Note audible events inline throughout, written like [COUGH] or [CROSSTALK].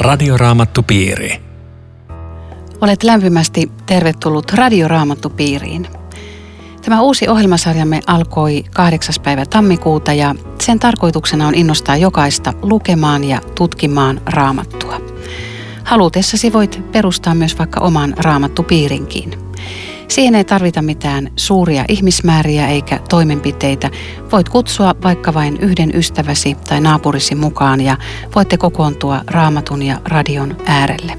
Radioraamattupiiri. Olet lämpimästi tervetullut Radioraamattupiiriin. Tämä uusi ohjelmasarjamme alkoi 8. päivä tammikuuta ja sen tarkoituksena on innostaa jokaista lukemaan ja tutkimaan raamattua. Halutessasi voit perustaa myös vaikka oman raamattupiirinkin. Siihen ei tarvita mitään suuria ihmismääriä eikä toimenpiteitä. Voit kutsua vaikka vain yhden ystäväsi tai naapurisi mukaan ja voitte kokoontua raamatun ja radion äärelle.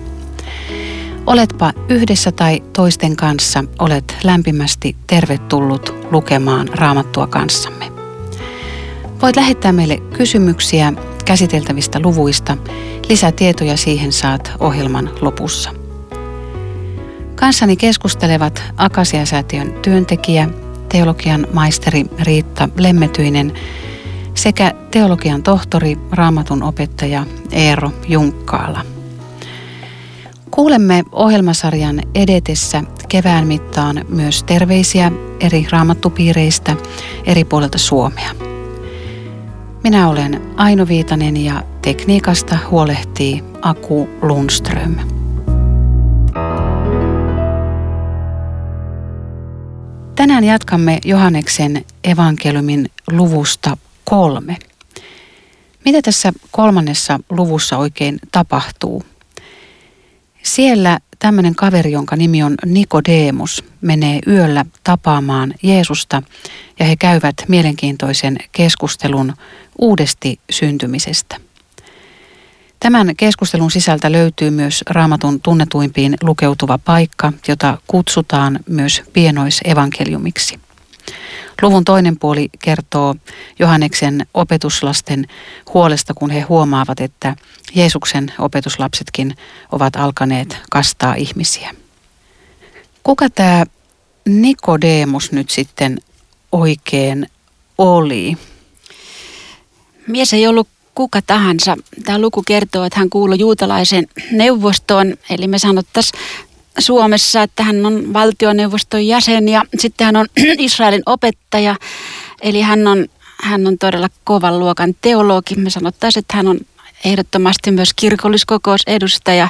Oletpa yhdessä tai toisten kanssa, olet lämpimästi tervetullut lukemaan raamattua kanssamme. Voit lähettää meille kysymyksiä käsiteltävistä luvuista. Lisätietoja siihen saat ohjelman lopussa. Kanssani keskustelevat Akasiasäätiön työntekijä, teologian maisteri Riitta Lemmetyinen sekä teologian tohtori, raamatun opettaja Eero Junkkaala. Kuulemme ohjelmasarjan edetessä kevään mittaan myös terveisiä eri raamattupiireistä eri puolilta Suomea. Minä olen Aino Viitanen ja tekniikasta huolehtii Aku Lundström. Tänään jatkamme Johanneksen evankeliumin luvusta kolme. Mitä tässä kolmannessa luvussa oikein tapahtuu? Siellä tämmöinen kaveri, jonka nimi on Nikodemus, menee yöllä tapaamaan Jeesusta ja he käyvät mielenkiintoisen keskustelun uudesti syntymisestä. Tämän keskustelun sisältä löytyy myös raamatun tunnetuimpiin lukeutuva paikka, jota kutsutaan myös pienoisevankeliumiksi. Luvun toinen puoli kertoo Johanneksen opetuslasten huolesta, kun he huomaavat, että Jeesuksen opetuslapsetkin ovat alkaneet kastaa ihmisiä. Kuka tämä Nikodemus nyt sitten oikein oli? Mies ei ollut kuka tahansa. Tämä luku kertoo, että hän kuului juutalaisen neuvostoon, eli me sanottaisiin Suomessa, että hän on valtioneuvoston jäsen ja sitten hän on [CLEARS THROAT] Israelin opettaja, eli hän on, hän on todella kovan luokan teologi. Me sanottaisiin, että hän on ehdottomasti myös kirkolliskokousedustaja.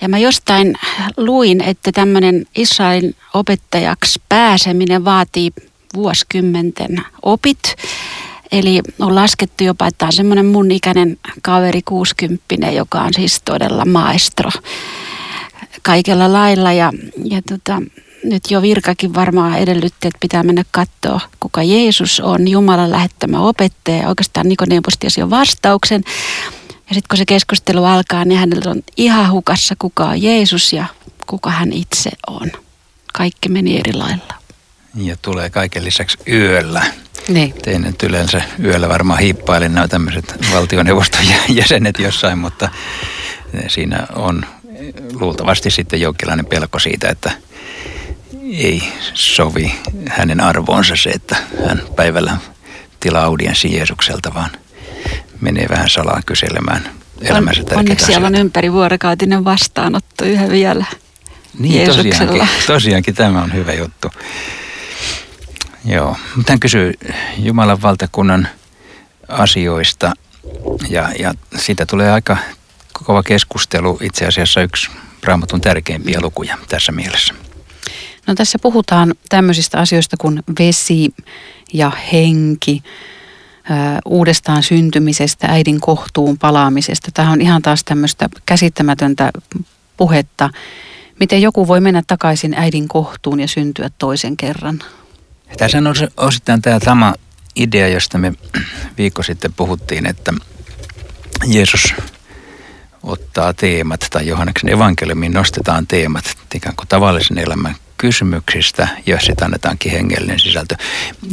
Ja mä jostain luin, että tämmöinen Israelin opettajaksi pääseminen vaatii vuosikymmenten opit. Eli on laskettu jopa, että on semmoinen mun ikäinen kaveri 60, joka on siis todella maestro kaikella lailla. Ja, ja tota, nyt jo virkakin varmaan edellytti, että pitää mennä katsoa, kuka Jeesus on, Jumalan lähettämä opettaja. Oikeastaan Nikodemus tiesi jo vastauksen. Ja sitten kun se keskustelu alkaa, niin hänellä on ihan hukassa, kuka on Jeesus ja kuka hän itse on. Kaikki meni eri lailla. Ja tulee kaiken lisäksi yöllä. Niin. Tein nyt yleensä yöllä varmaan hiippailin nämä tämmöiset valtioneuvoston [LAUGHS] jäsenet jossain, mutta siinä on luultavasti sitten jonkinlainen pelko siitä, että ei sovi hänen arvoonsa se, että hän päivällä tilaa audienssi Jeesukselta, vaan menee vähän salaa kyselemään elämänsä tärkeitä Onneksi siellä on ympäri vuorokautinen vastaanotto yhä vielä Niin, tosiaankin, tosiaankin tämä on hyvä juttu. Joo, mutta hän kysyy Jumalan valtakunnan asioista ja, ja siitä tulee aika kova keskustelu, itse asiassa yksi raamatun tärkeimpiä lukuja tässä mielessä. No tässä puhutaan tämmöisistä asioista kuin vesi ja henki, uudestaan syntymisestä, äidin kohtuun palaamisesta. Tämä on ihan taas tämmöistä käsittämätöntä puhetta. Miten joku voi mennä takaisin äidin kohtuun ja syntyä toisen kerran? Tässä on osittain tämä sama idea, josta me viikko sitten puhuttiin, että Jeesus ottaa teemat, tai Johanneksen evankeliumiin nostetaan teemat ikään kuin tavallisen elämän kysymyksistä, ja sitten annetaankin hengellinen sisältö.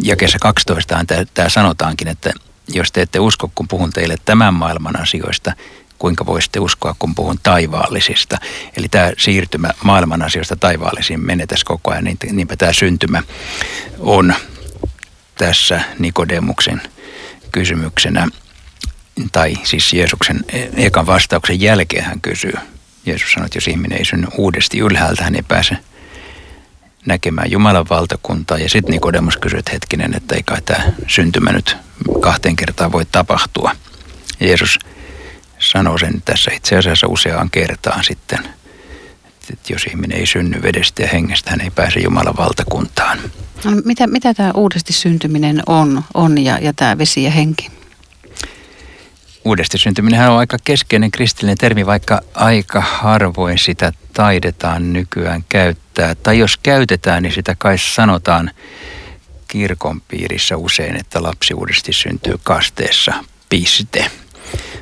Ja kesä 12 tämä, sanotaankin, että jos te ette usko, kun puhun teille tämän maailman asioista, kuinka voisitte uskoa, kun puhun taivaallisista. Eli tämä siirtymä maailman asioista taivaallisiin menetäisi koko ajan, niin, niinpä tämä syntymä on tässä Nikodemuksen kysymyksenä tai siis Jeesuksen ekan vastauksen jälkeen hän kysyy. Jeesus sanoi, että jos ihminen ei synny uudesti ylhäältä, hän ei pääse näkemään Jumalan valtakuntaa. Ja sitten Nikodemus kysyi, että hetkinen, että ei kai tämä syntymä nyt kahteen kertaan voi tapahtua. Jeesus sanoo sen tässä itse asiassa useaan kertaan sitten, että jos ihminen ei synny vedestä ja hengestä, hän ei pääse Jumalan valtakuntaan. No, mitä, mitä tämä uudesti syntyminen on, on ja, ja tämä vesi ja henki? Uudesti syntyminen on aika keskeinen kristillinen termi, vaikka aika harvoin sitä taidetaan nykyään käyttää. Tai jos käytetään, niin sitä kai sanotaan kirkon piirissä usein, että lapsi uudesti syntyy kasteessa, piste.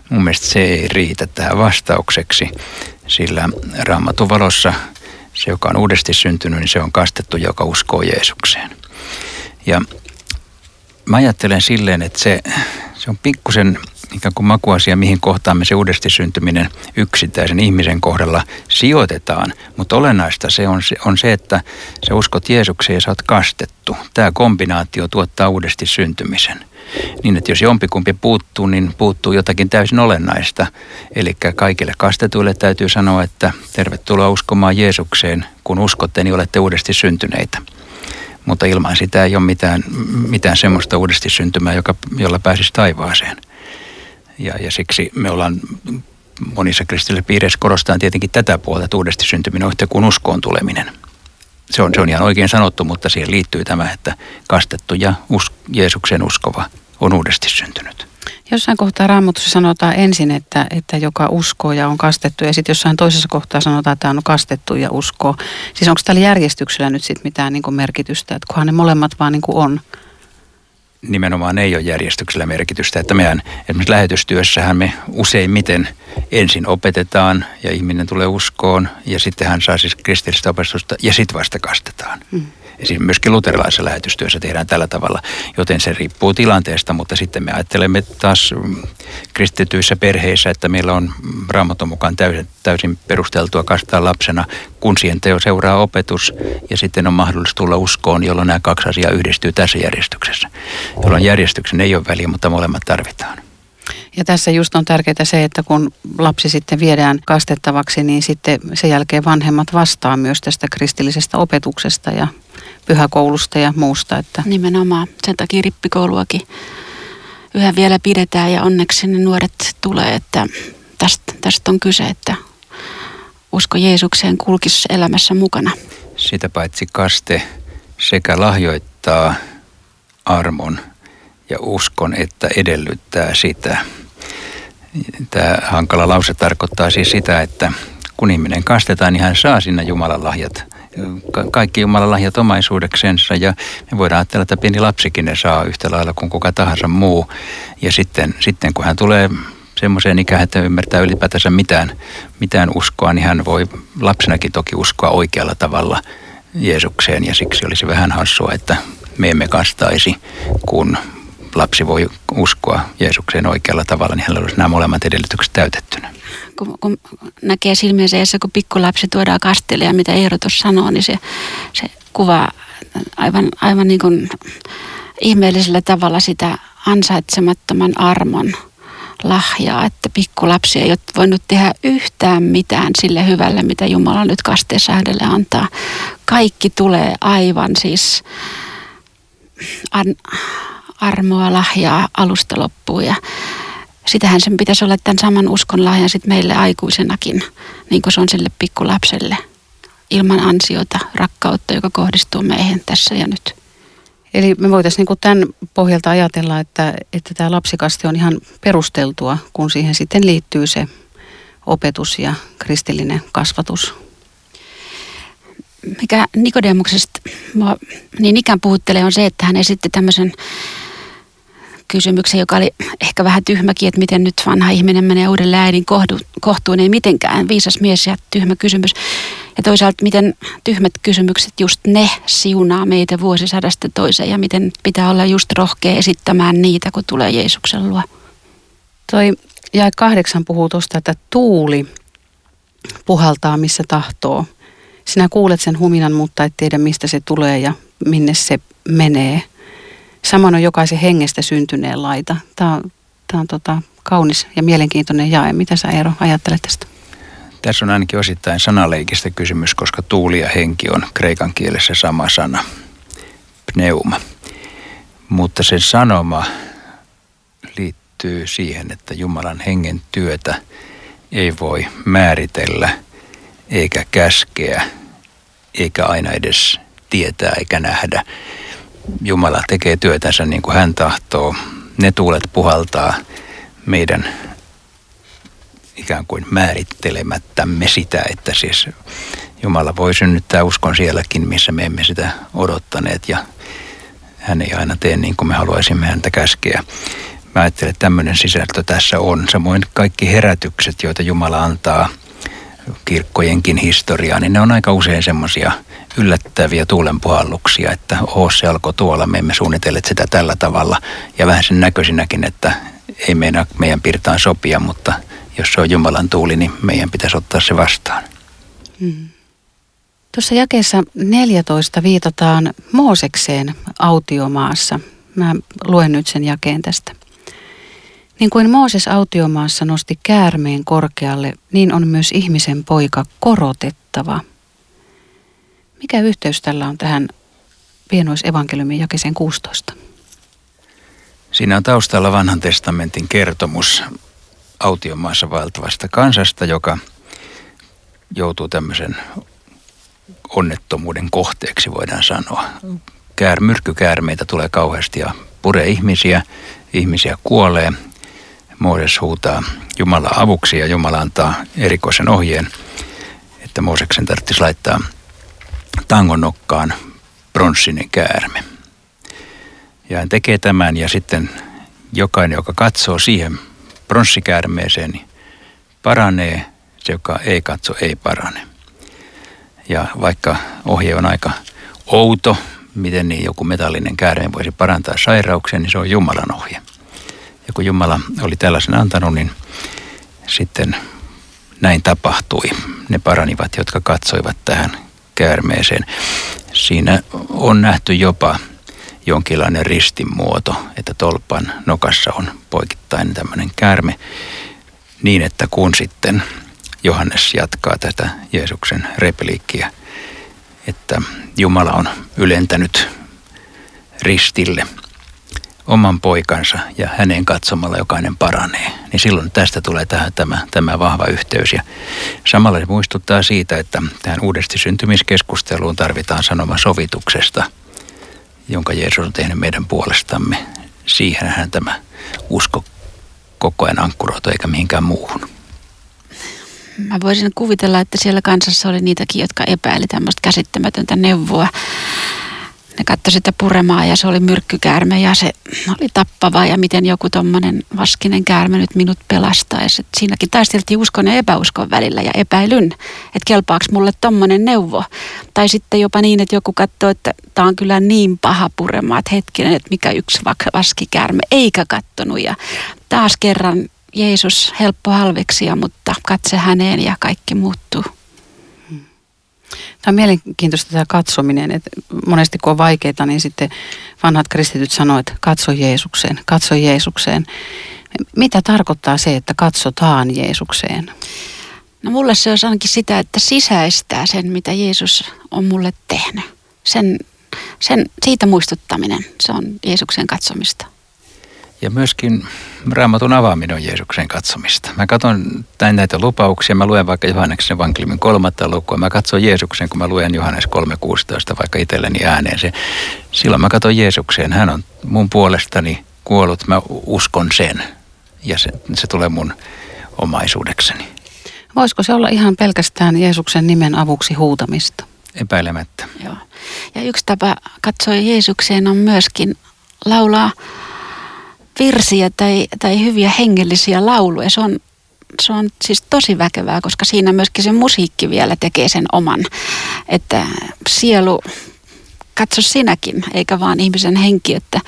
Mun mielestä se ei riitä tähän vastaukseksi, sillä raamatun valossa se, joka on uudesti syntynyt, niin se on kastettu, joka uskoo Jeesukseen. Ja mä ajattelen silleen, että se, se on pikkusen ikään kuin makuasia, mihin kohtaan me se uudesti syntyminen yksittäisen ihmisen kohdalla sijoitetaan. Mutta olennaista se on, se on se, että sä uskot Jeesukseen ja sä oot kastettu. Tämä kombinaatio tuottaa uudesti syntymisen. Niin, että jos jompikumpi puuttuu, niin puuttuu jotakin täysin olennaista. Eli kaikille kastetuille täytyy sanoa, että tervetuloa uskomaan Jeesukseen. Kun uskotte, niin olette uudesti syntyneitä mutta ilman sitä ei ole mitään, mitään semmoista uudesti syntymää, joka, jolla pääsisi taivaaseen. Ja, ja siksi me ollaan monissa kristillisissä piireissä korostaa tietenkin tätä puolta, että uudesti syntyminen on yhtä kuin uskoon tuleminen. Se on, se on ihan oikein sanottu, mutta siihen liittyy tämä, että kastettu ja us, Jeesuksen uskova on uudesti syntynyt. Jossain kohtaa Raamatussa sanotaan ensin, että, että joka uskoo ja on kastettu, ja sitten jossain toisessa kohtaa sanotaan, että on kastettu ja uskoo. Siis onko tällä järjestyksellä nyt sitten mitään niin merkitystä, että kunhan ne molemmat vaan niin on? Nimenomaan ei ole järjestyksellä merkitystä. Että meidän esimerkiksi lähetystyössähän me useimmiten ensin opetetaan ja ihminen tulee uskoon ja sitten hän saa siis kristillistä opetusta ja sitten vasta kastetaan. Mm. Esimerkiksi myöskin luterilaisessa lähetystyössä tehdään tällä tavalla, joten se riippuu tilanteesta, mutta sitten me ajattelemme taas mm, kristityissä perheissä, että meillä on raamatun mukaan täysin, täysin perusteltua kastaa lapsena, kun siihen teo seuraa opetus ja sitten on mahdollista tulla uskoon, jolloin nämä kaksi asiaa yhdistyy tässä järjestyksessä, jolloin järjestyksen ei ole väliä, mutta molemmat tarvitaan. Ja tässä just on tärkeää se, että kun lapsi sitten viedään kastettavaksi, niin sitten sen jälkeen vanhemmat vastaa myös tästä kristillisestä opetuksesta ja pyhäkoulusta ja muusta. Että. Nimenomaan. Sen takia rippikouluakin yhä vielä pidetään ja onneksi ne nuoret tulee, että tästä, tästä on kyse, että usko Jeesukseen kulkisi elämässä mukana. Sitä paitsi kaste sekä lahjoittaa armon ja uskon, että edellyttää sitä. Tämä hankala lause tarkoittaa siis sitä, että kun ihminen kastetaan, niin hän saa sinne Jumalan lahjat kaikki Jumalan lahjat omaisuudeksensa ja me voidaan ajatella, että pieni lapsikin ne saa yhtä lailla kuin kuka tahansa muu. Ja sitten, sitten kun hän tulee semmoiseen ikään, että ymmärtää ylipäätänsä mitään, mitään uskoa, niin hän voi lapsenakin toki uskoa oikealla tavalla Jeesukseen ja siksi olisi vähän hassua, että me emme kastaisi, kun lapsi voi uskoa Jeesukseen oikealla tavalla, niin hänellä olisi nämä molemmat edellytykset täytettynä. Kun, kun näkee silmiensä edessä, kun pikkulapsi tuodaan kastille ja mitä Eerotus sanoo, niin se, se kuvaa aivan, aivan niin kuin ihmeellisellä tavalla sitä ansaitsemattoman armon lahjaa, että pikkulapsi ei ole voinut tehdä yhtään mitään sille hyvälle, mitä Jumala nyt kasteessa hänelle antaa. Kaikki tulee aivan siis an, armoa, lahjaa alusta loppuun ja sitähän sen pitäisi olla tämän saman uskon lahjan sitten meille aikuisenakin, niin kuin se on sille pikkulapselle ilman ansiota, rakkautta, joka kohdistuu meihin tässä ja nyt. Eli me voitaisiin niin tämän pohjalta ajatella, että, että tämä lapsikaste on ihan perusteltua, kun siihen sitten liittyy se opetus ja kristillinen kasvatus. Mikä Nikodemuksesta niin ikään puhuttelee on se, että hän esitti tämmöisen kysymyksen, joka oli ehkä vähän tyhmäkin, että miten nyt vanha ihminen menee uudelleen äidin kohtuun, ei mitenkään viisas mies ja tyhmä kysymys. Ja toisaalta, miten tyhmät kysymykset just ne siunaa meitä vuosisadasta toiseen ja miten pitää olla just rohkea esittämään niitä, kun tulee Jeesuksen luo. Toi jäi kahdeksan puhuu tuosta, että tuuli puhaltaa missä tahtoo. Sinä kuulet sen huminan, mutta et tiedä mistä se tulee ja minne se menee. Samoin on jokaisen hengestä syntyneen laita. Tämä on, tämä on tota, kaunis ja mielenkiintoinen jae. Mitä sä Eero ajattelet tästä? Tässä on ainakin osittain sanaleikistä kysymys, koska tuuli ja henki on kreikan kielessä sama sana, pneuma. Mutta se sanoma liittyy siihen, että Jumalan hengen työtä ei voi määritellä eikä käskeä, eikä aina edes tietää eikä nähdä. Jumala tekee työtänsä niin kuin hän tahtoo. Ne tuulet puhaltaa meidän ikään kuin määrittelemättämme sitä, että siis Jumala voi synnyttää uskon sielläkin, missä me emme sitä odottaneet ja hän ei aina tee niin kuin me haluaisimme häntä käskeä. Mä ajattelen, että tämmöinen sisältö tässä on. Samoin kaikki herätykset, joita Jumala antaa kirkkojenkin historiaan, niin ne on aika usein semmoisia yllättäviä tuulenpuhalluksia, että oho, se alkoi tuolla, me emme suunnitelleet sitä tällä tavalla. Ja vähän sen näköisinäkin, että ei meidän, meidän pirtaan sopia, mutta jos se on Jumalan tuuli, niin meidän pitäisi ottaa se vastaan. Hmm. Tuossa jakeessa 14 viitataan Moosekseen autiomaassa. Mä luen nyt sen jakeen tästä. Niin kuin Mooses autiomaassa nosti käärmeen korkealle, niin on myös ihmisen poika korotettava. Mikä yhteys tällä on tähän pienoisevankeliumin jakeseen 16? Siinä on taustalla vanhan testamentin kertomus autiomaassa vaeltavasta kansasta, joka joutuu tämmöisen onnettomuuden kohteeksi, voidaan sanoa. Käär, myrkkykäärmeitä tulee kauheasti ja puree ihmisiä, ihmisiä kuolee. Mooses huutaa Jumala avuksi ja Jumala antaa erikoisen ohjeen, että Mooseksen tarvitsisi laittaa tangon nokkaan pronssinen käärme. Ja hän tekee tämän ja sitten jokainen, joka katsoo siihen pronssikäärmeeseen, niin paranee. Se, joka ei katso, ei parane. Ja vaikka ohje on aika outo, miten niin joku metallinen käärme voisi parantaa sairauksia, niin se on Jumalan ohje. Ja kun Jumala oli tällaisen antanut, niin sitten näin tapahtui. Ne paranivat, jotka katsoivat tähän käärmeeseen. Siinä on nähty jopa jonkinlainen ristinmuoto, että tolpan nokassa on poikittain tämmöinen käärme, niin että kun sitten Johannes jatkaa tätä Jeesuksen repliikkiä, että Jumala on ylentänyt ristille oman poikansa ja hänen katsomalla jokainen paranee. Niin silloin tästä tulee tähän tämä, tämä vahva yhteys. Ja samalla se muistuttaa siitä, että tähän uudesti syntymiskeskusteluun tarvitaan sanoma sovituksesta, jonka Jeesus on tehnyt meidän puolestamme. Siihenhän tämä usko koko ajan ankkuroitu eikä mihinkään muuhun. Mä voisin kuvitella, että siellä kansassa oli niitäkin, jotka epäili tämmöistä käsittämätöntä neuvoa. Ne katsoi sitä puremaa ja se oli myrkkykäärme ja se oli tappava ja miten joku tommonen vaskinen käärme nyt minut pelastaisi. Et siinäkin taisteltiin uskon ja epäuskon välillä ja epäilyn, että kelpaaks mulle tommonen neuvo. Tai sitten jopa niin, että joku katsoo, että tämä on kyllä niin paha purema, että hetkinen, että mikä yksi vaskikäärme, eikä kattonut. Ja taas kerran Jeesus helppo halveksia, mutta katse häneen ja kaikki muuttuu. Tämä on mielenkiintoista tämä katsominen, että monesti kun on vaikeita, niin sitten vanhat kristityt sanoo, että katso Jeesukseen, katso Jeesukseen. Mitä tarkoittaa se, että katsotaan Jeesukseen? No mulle se on ainakin sitä, että sisäistää sen, mitä Jeesus on mulle tehnyt. Sen, sen, siitä muistuttaminen, se on Jeesuksen katsomista. Ja myöskin raamatun avaaminen on Jeesuksen katsomista. Mä katson näitä lupauksia, mä luen vaikka Johanneksen vankilimin kolmatta lukua. Mä katson Jeesuksen, kun mä luen Johannes 3.16 vaikka itselleni ääneen se. Silloin mä katson Jeesukseen, hän on mun puolestani kuollut, mä uskon sen. Ja se, se tulee mun omaisuudekseni. Voisiko se olla ihan pelkästään Jeesuksen nimen avuksi huutamista? Epäilemättä. Joo. Ja yksi tapa katsoa Jeesukseen on myöskin laulaa virsiä tai, tai hyviä hengellisiä lauluja. Se on, se on siis tosi väkevää, koska siinä myöskin se musiikki vielä tekee sen oman. Että sielu, katso sinäkin, eikä vaan ihmisen henki, että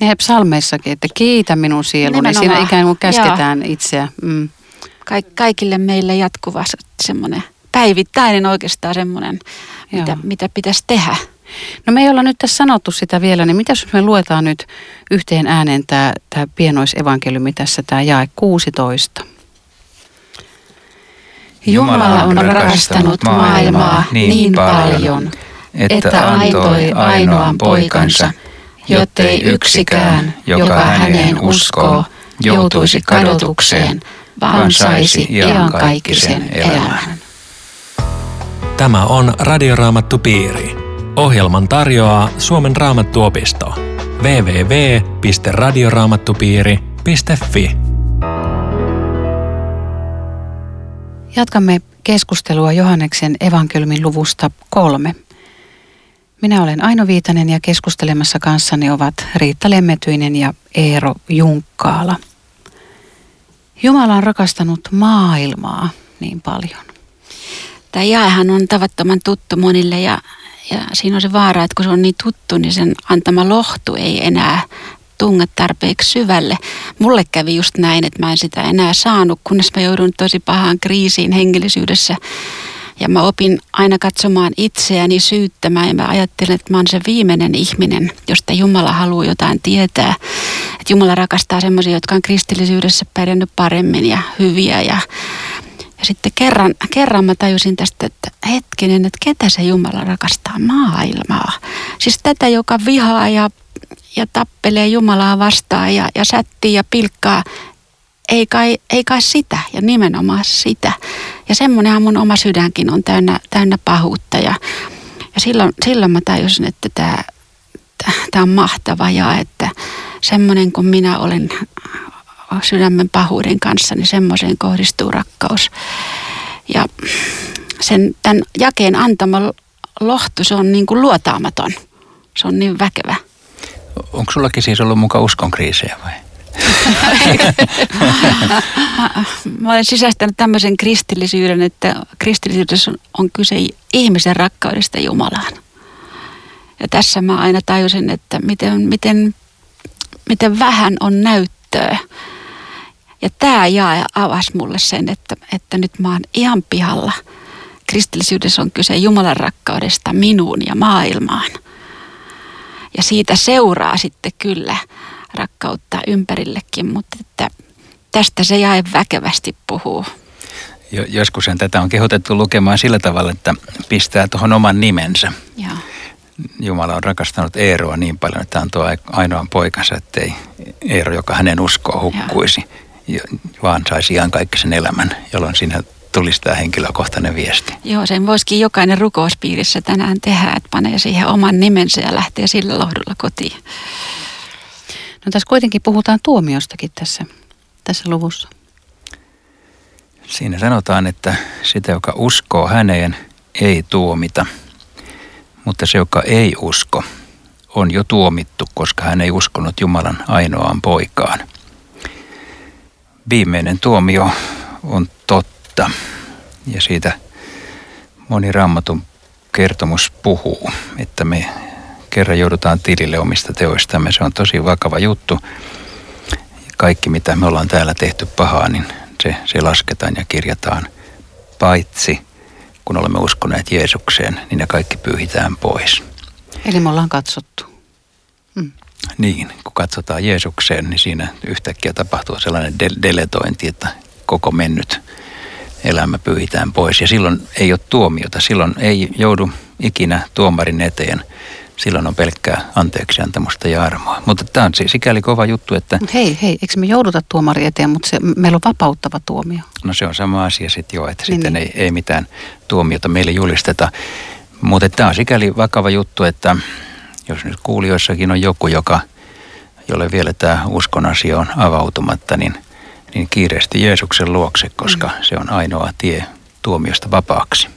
ja psalmeissakin, että kiitä minun sieluni. Nimenomaan. Siinä ikään kuin käsketään Joo. itseä. Mm. Kaik, kaikille meille jatkuva semmoinen päivittäinen oikeastaan semmoinen, mitä, mitä pitäisi tehdä. No me ei olla nyt tässä sanottu sitä vielä, niin mitä jos me luetaan nyt yhteen ääneen tämä, tämä pienoisevankeliumi tässä, tämä jae 16. Jumala on rakastanut maailmaa niin, niin paljon, että antoi ainoan poikansa, jottei yksikään, joka häneen uskoo, joutuisi kadotukseen, vaan saisi iankaikkisen elämän. Tämä on Radioraamattu Piiri. Ohjelman tarjoaa Suomen raamattuopisto. www.radioraamattupiiri.fi Jatkamme keskustelua Johanneksen evankeliumin luvusta kolme. Minä olen Aino Viitanen ja keskustelemassa kanssani ovat Riitta Lemmetyinen ja Eero Junkkaala. Jumala on rakastanut maailmaa niin paljon. Tämä jaehan on tavattoman tuttu monille ja, ja siinä on se vaara, että kun se on niin tuttu, niin sen antama lohtu ei enää tunga tarpeeksi syvälle. Mulle kävi just näin, että mä en sitä enää saanut, kunnes mä joudun tosi pahaan kriisiin hengellisyydessä. Ja mä opin aina katsomaan itseäni syyttämään ja mä ajattelen, että mä oon se viimeinen ihminen, josta Jumala haluaa jotain tietää. Että Jumala rakastaa semmoisia, jotka on kristillisyydessä pärjännyt paremmin ja hyviä ja sitten kerran, kerran mä tajusin tästä, että hetkinen, että ketä se Jumala rakastaa maailmaa. Siis tätä, joka vihaa ja, ja tappelee Jumalaa vastaan ja, ja sättii ja pilkkaa. Ei kai, ei kai sitä ja nimenomaan sitä. Ja semmoinenhan mun oma sydänkin on täynnä, täynnä pahuutta. Ja, ja silloin, silloin mä tajusin, että tämä on mahtava ja että semmoinen kuin minä olen sydämen pahuuden kanssa, niin semmoiseen kohdistuu rakkaus. Ja sen, tämän jakeen antama lohtu, se on niin kuin luotaamaton. Se on niin väkevä. Onko sullakin siis ollut mukaan uskon kriisejä vai? [LAUGHS] mä olen sisäistänyt tämmöisen kristillisyyden, että kristillisyydessä on kyse ihmisen rakkaudesta Jumalaan. Ja tässä mä aina tajusin, että miten, miten, miten vähän on näyttöä ja tämä jae avasi mulle sen, että, että nyt mä oon ihan pihalla. Kristillisyydessä on kyse Jumalan rakkaudesta minuun ja maailmaan. Ja siitä seuraa sitten kyllä rakkautta ympärillekin, mutta että tästä se jae väkevästi puhuu. Joskus tätä on kehotettu lukemaan sillä tavalla, että pistää tuohon oman nimensä. Joo. Jumala on rakastanut Eeroa niin paljon, että antoi ainoan poikansa, ettei Eero, joka hänen uskoo, hukkuisi. Joo vaan saisi sen elämän, jolloin siinä tulisi tämä henkilökohtainen viesti. Joo, sen voisikin jokainen rukouspiirissä tänään tehdä, että panee siihen oman nimensä ja lähtee sillä lohdulla kotiin. No tässä kuitenkin puhutaan tuomiostakin tässä, tässä luvussa. Siinä sanotaan, että sitä, joka uskoo häneen, ei tuomita. Mutta se, joka ei usko, on jo tuomittu, koska hän ei uskonut Jumalan ainoaan poikaan – viimeinen tuomio on totta ja siitä moni raamatun kertomus puhuu, että me kerran joudutaan tilille omista teoistamme. Se on tosi vakava juttu. Kaikki mitä me ollaan täällä tehty pahaa, niin se, se lasketaan ja kirjataan paitsi kun olemme uskoneet Jeesukseen, niin ne kaikki pyyhitään pois. Eli me ollaan katsottu. Niin, kun katsotaan Jeesukseen, niin siinä yhtäkkiä tapahtuu sellainen de- deletointi, että koko mennyt elämä pyyhitään pois. Ja silloin ei ole tuomiota, silloin ei joudu ikinä tuomarin eteen. Silloin on pelkkää anteeksi antamusta ja armoa. Mutta tämä on siis sikäli kova juttu, että... Hei, hei, eikö me jouduta tuomari eteen, mutta se, meillä on vapauttava tuomio. No se on sama asia sitten jo, että niin, sitten niin. Ei, ei mitään tuomiota meille julisteta. Mutta tämä on sikäli vakava juttu, että jos nyt kuulijoissakin on joku, joka, jolle vielä tämä uskon asia on avautumatta, niin, niin kiireesti Jeesuksen luokse, koska mm. se on ainoa tie tuomiosta vapaaksi.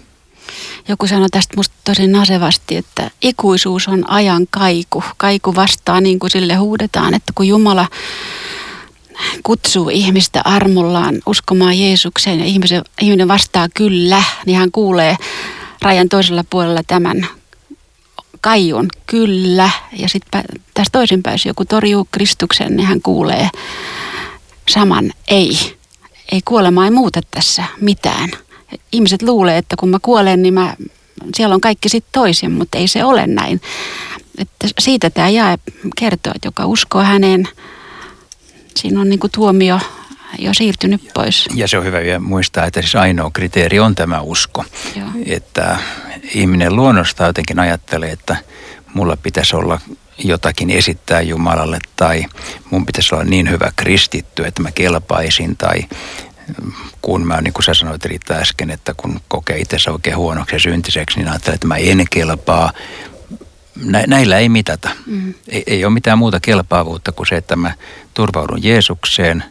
Joku sanoi tästä musta tosi nasevasti, että ikuisuus on ajan kaiku. Kaiku vastaa niin kuin sille huudetaan, että kun Jumala kutsuu ihmistä armollaan uskomaan Jeesukseen ja ihmisen, ihminen vastaa kyllä, niin hän kuulee rajan toisella puolella tämän kaiun, kyllä. Ja sitten tästä toisinpäin, jos joku torjuu Kristuksen, niin hän kuulee saman ei. Ei kuolema ei muuta tässä mitään. Ihmiset luulee, että kun mä kuolen, niin mä, siellä on kaikki sitten toisin, mutta ei se ole näin. Että siitä tämä jää kertoo, että joka uskoo häneen, siinä on niinku tuomio jo siirtynyt pois. Ja se on hyvä vielä muistaa, että siis ainoa kriteeri on tämä usko. Joo. Että ihminen luonnosta jotenkin ajattelee, että mulla pitäisi olla jotakin esittää Jumalalle tai mun pitäisi olla niin hyvä kristitty, että mä kelpaisin tai kun mä, niin kuin sä sanoit Riitta äsken, että kun kokee itsensä oikein huonoksi ja syntiseksi, niin ajattelen, että mä en kelpaa. Nä, näillä ei mitata. Mm. Ei, ei ole mitään muuta kelpaavuutta kuin se, että mä turvaudun Jeesukseen.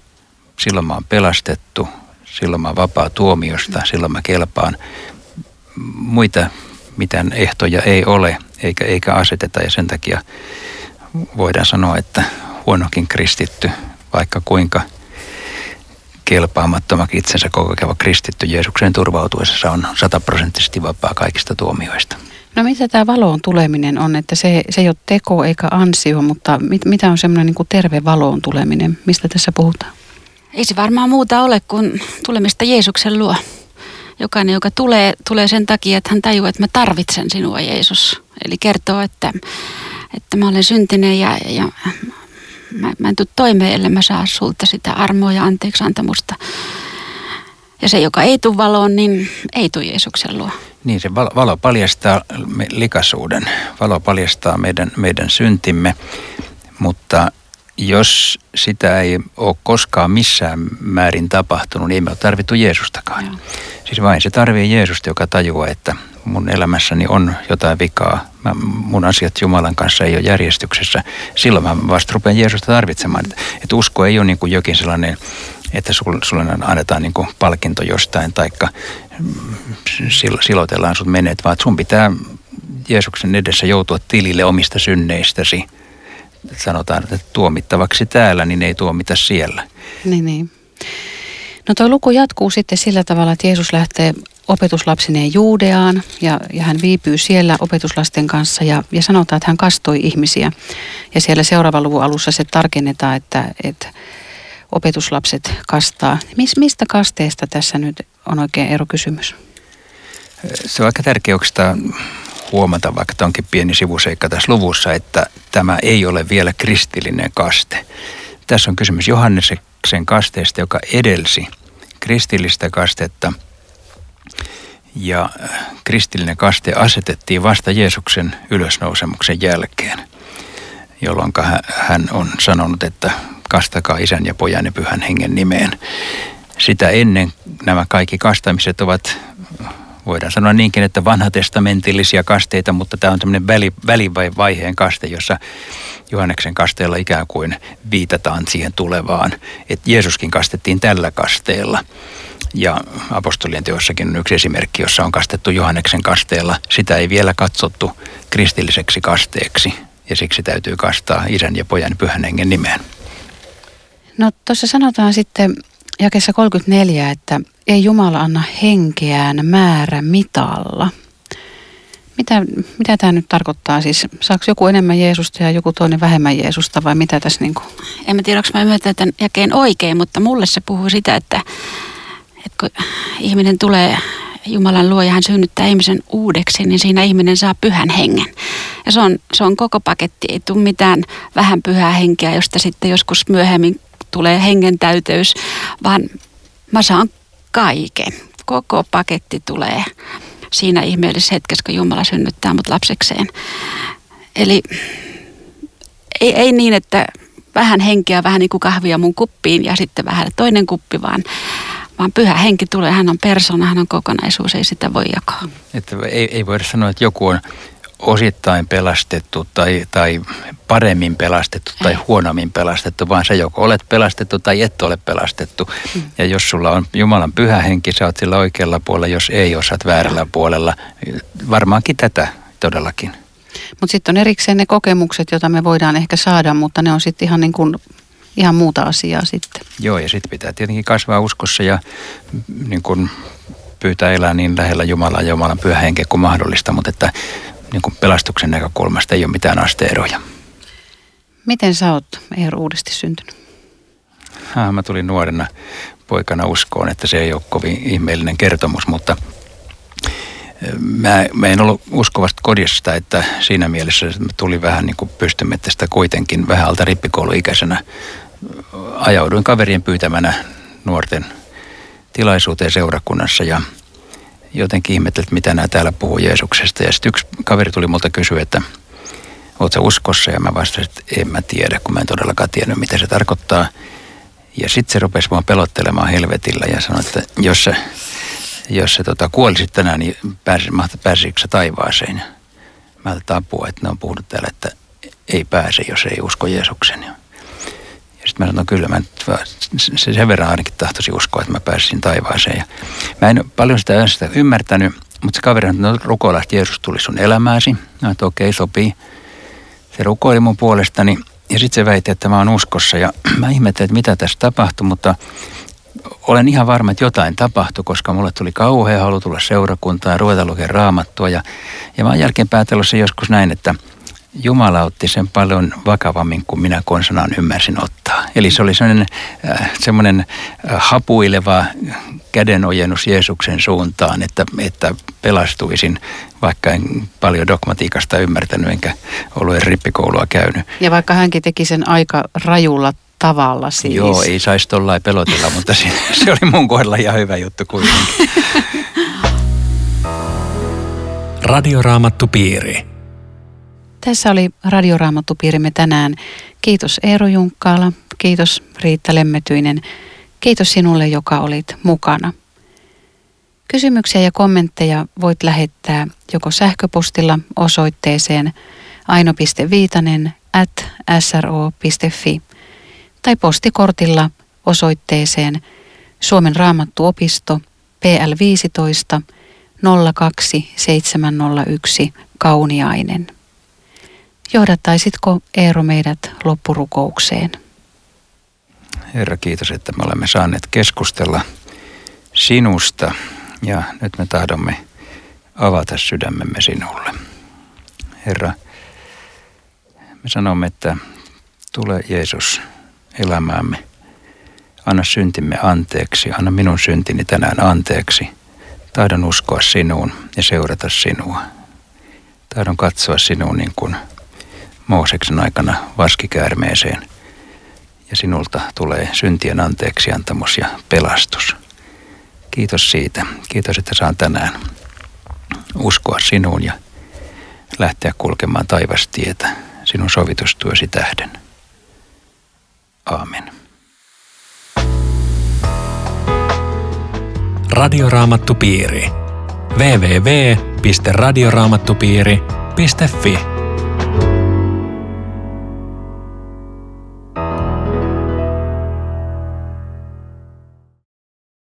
Silloin mä oon pelastettu, silloin mä oon vapaa tuomiosta, silloin mä kelpaan. Muita mitään ehtoja ei ole eikä, eikä aseteta ja sen takia voidaan sanoa, että huonokin kristitty, vaikka kuinka – kelpaamattomaksi itsensä kokeva kristitty Jeesukseen turvautuessa on sataprosenttisesti vapaa kaikista tuomioista. No mitä tämä valoon tuleminen on, että se, se ei ole teko eikä ansio, mutta mit, mitä on semmoinen niin terve valoon tuleminen? Mistä tässä puhutaan? Ei se varmaan muuta ole kuin tulemista Jeesuksen luo. Jokainen, joka tulee, tulee sen takia, että hän tajuaa, että mä tarvitsen sinua Jeesus. Eli kertoo, että, että mä olen syntinen ja, ja mä, mä en tule toimeen, ellei mä saa sulta sitä armoa ja anteeksi antamusta. Ja se, joka ei tule valoon, niin ei tule Jeesuksen luo. Niin, se valo, valo paljastaa likaisuuden. Valo paljastaa meidän, meidän syntimme, mutta jos sitä ei ole koskaan missään määrin tapahtunut, niin ei me ole tarvittu Jeesustakaan. Joo. Siis vain se tarvii Jeesusta, joka tajuaa, että mun elämässäni on jotain vikaa. Mä, mun asiat Jumalan kanssa ei ole järjestyksessä. Silloin mä vasta rupean Jeesusta tarvitsemaan. Että et usko ei ole niin kuin jokin sellainen, että sulle, sulle annetaan niin kuin palkinto jostain, taikka mm, silotellaan sut menet, vaan sun pitää Jeesuksen edessä joutua tilille omista synneistäsi. Sanotaan, että tuomittavaksi täällä, niin ei tuomita siellä. Niin, niin. No tuo luku jatkuu sitten sillä tavalla, että Jeesus lähtee opetuslapsineen Juudeaan ja, ja hän viipyy siellä opetuslasten kanssa ja, ja sanotaan, että hän kastoi ihmisiä. Ja siellä seuraavan luvun alussa se tarkennetaan, että, että opetuslapset kastaa. Mis, mistä kasteesta tässä nyt on oikein ero kysymys? Se on aika tärkeä huomata, vaikka tämä onkin pieni sivuseikka tässä luvussa, että tämä ei ole vielä kristillinen kaste. Tässä on kysymys Johanneksen kasteesta, joka edelsi kristillistä kastetta – ja kristillinen kaste asetettiin vasta Jeesuksen ylösnousemuksen jälkeen, jolloin hän on sanonut, että kastakaa isän ja pojan ja pyhän hengen nimeen. Sitä ennen nämä kaikki kastamiset ovat, voidaan sanoa niinkin, että vanhatestamentillisia kasteita, mutta tämä on tämmöinen väli, välivaiheen kaste, jossa Johanneksen kasteella ikään kuin viitataan siihen tulevaan, että Jeesuskin kastettiin tällä kasteella. Ja apostolien teossakin on yksi esimerkki, jossa on kastettu Johanneksen kasteella. Sitä ei vielä katsottu kristilliseksi kasteeksi ja siksi täytyy kastaa isän ja pojan pyhän hengen nimeen. No tuossa sanotaan sitten jakessa 34, että ei Jumala anna henkeään määrä mitalla. Mitä, mitä tämä nyt tarkoittaa? Siis saako joku enemmän Jeesusta ja joku toinen vähemmän Jeesusta vai mitä tässä niin kuin? En mä tiedä, onko mä ymmärtänyt tämän jakeen oikein, mutta mulle se puhuu sitä, että että kun ihminen tulee Jumalan luo ja hän synnyttää ihmisen uudeksi, niin siinä ihminen saa pyhän hengen. Ja se on, se on koko paketti, ei tule mitään vähän pyhää henkeä, josta sitten joskus myöhemmin tulee hengen täyteys, vaan mä saan kaiken. Koko paketti tulee siinä ihmeellisessä hetkessä, kun Jumala synnyttää mut lapsekseen. Eli ei, ei niin, että vähän henkeä, vähän niin kuin kahvia mun kuppiin ja sitten vähän toinen kuppi, vaan vaan pyhä henki tulee, hän on persona, hän on kokonaisuus, ei sitä voi jakaa. Että ei, ei voida sanoa, että joku on osittain pelastettu tai, tai paremmin pelastettu tai ei. huonommin pelastettu, vaan se joko olet pelastettu tai et ole pelastettu. Mm. Ja jos sulla on Jumalan pyhä henki, sä oot sillä oikealla puolella, jos ei, osaat väärällä puolella. Varmaankin tätä todellakin. Mutta sitten on erikseen ne kokemukset, joita me voidaan ehkä saada, mutta ne on sitten ihan niin kuin ihan muuta asiaa sitten. Joo, ja sitten pitää tietenkin kasvaa uskossa ja niin kun pyytää elää niin lähellä Jumalaa ja Jumalan pyhä henkeä kuin mahdollista, mutta että niin kun pelastuksen näkökulmasta ei ole mitään asteeroja. Miten sä oot Eero uudesti syntynyt? Ha, mä tulin nuorena poikana uskoon, että se ei ole kovin ihmeellinen kertomus, mutta mä, mä en ollut uskovasta kodista, että siinä mielessä että mä tulin vähän niin kuin pystymettästä kuitenkin vähän alta rippikouluikäisenä ajauduin kaverien pyytämänä nuorten tilaisuuteen seurakunnassa ja jotenkin ihmettelin, että mitä nämä täällä puhuu Jeesuksesta. Ja sitten yksi kaveri tuli multa kysyä, että oot sä uskossa? Ja mä vastasin, että en mä tiedä, kun mä en todellakaan tiennyt, mitä se tarkoittaa. Ja sitten se rupesi mua pelottelemaan helvetillä ja sanoi, että jos se, jos se tota, kuolisit tänään, niin pääsi, pääsisikö sä taivaaseen? Mä ajattelin apua, että ne on puhunut täällä, että ei pääse, jos ei usko Jeesuksen. Sitten mä sanoin, no kyllä mä se sen verran ainakin tahtoisi uskoa, että mä pääsisin taivaaseen. Ja mä en paljon sitä, sitä ymmärtänyt, mutta se kaveri sanoi, että no, rukoilla, että Jeesus tuli sun elämääsi. Mä että okei, okay, sopii. Se rukoili mun puolestani ja sitten se väitti, että mä oon uskossa. Ja [CLEARS THROAT] mä ihmettelin, että mitä tässä tapahtui, mutta olen ihan varma, että jotain tapahtui, koska mulle tuli kauhea halu tulla seurakuntaan ja ruveta lukemaan raamattua. Ja, ja mä oon se joskus näin, että – Jumala otti sen paljon vakavammin kuin minä konsanaan ymmärsin ottaa. Eli se oli sellainen, äh, semmoinen äh, hapuileva kädenojennus Jeesuksen suuntaan, että, että pelastuisin, vaikka en paljon dogmatiikasta ymmärtänyt enkä ollut rippikoulua käynyt. Ja vaikka hänkin teki sen aika rajulla tavalla siis. Joo, ei saisi tollain pelotella, mutta se, [LAUGHS] se oli mun kohdalla ihan hyvä juttu kuitenkin. [LAUGHS] Radioraamattu piiri. Tässä oli radioraamattupiirimme tänään. Kiitos Eero Junkkaala, kiitos Riitta Lemmetyinen, kiitos sinulle, joka olit mukana. Kysymyksiä ja kommentteja voit lähettää joko sähköpostilla osoitteeseen aino.viitanen at sro.fi tai postikortilla osoitteeseen Suomen raamattuopisto PL 15 02701 Kauniainen. Johdattaisitko Eero meidät loppurukoukseen? Herra, kiitos, että me olemme saaneet keskustella sinusta ja nyt me tahdomme avata sydämemme sinulle. Herra, me sanomme, että tule Jeesus elämäämme. Anna syntimme anteeksi, anna minun syntini tänään anteeksi. Taidon uskoa sinuun ja seurata sinua. Taidon katsoa sinuun niin kuin Mooseksen aikana vaskikäärmeeseen ja sinulta tulee syntien anteeksi antamus ja pelastus. Kiitos siitä. Kiitos, että saan tänään uskoa sinuun ja lähteä kulkemaan taivastietä sinun sovitustyösi tähden. Aamen. Radioraamattupiiri. www.radioraamattupiiri.fi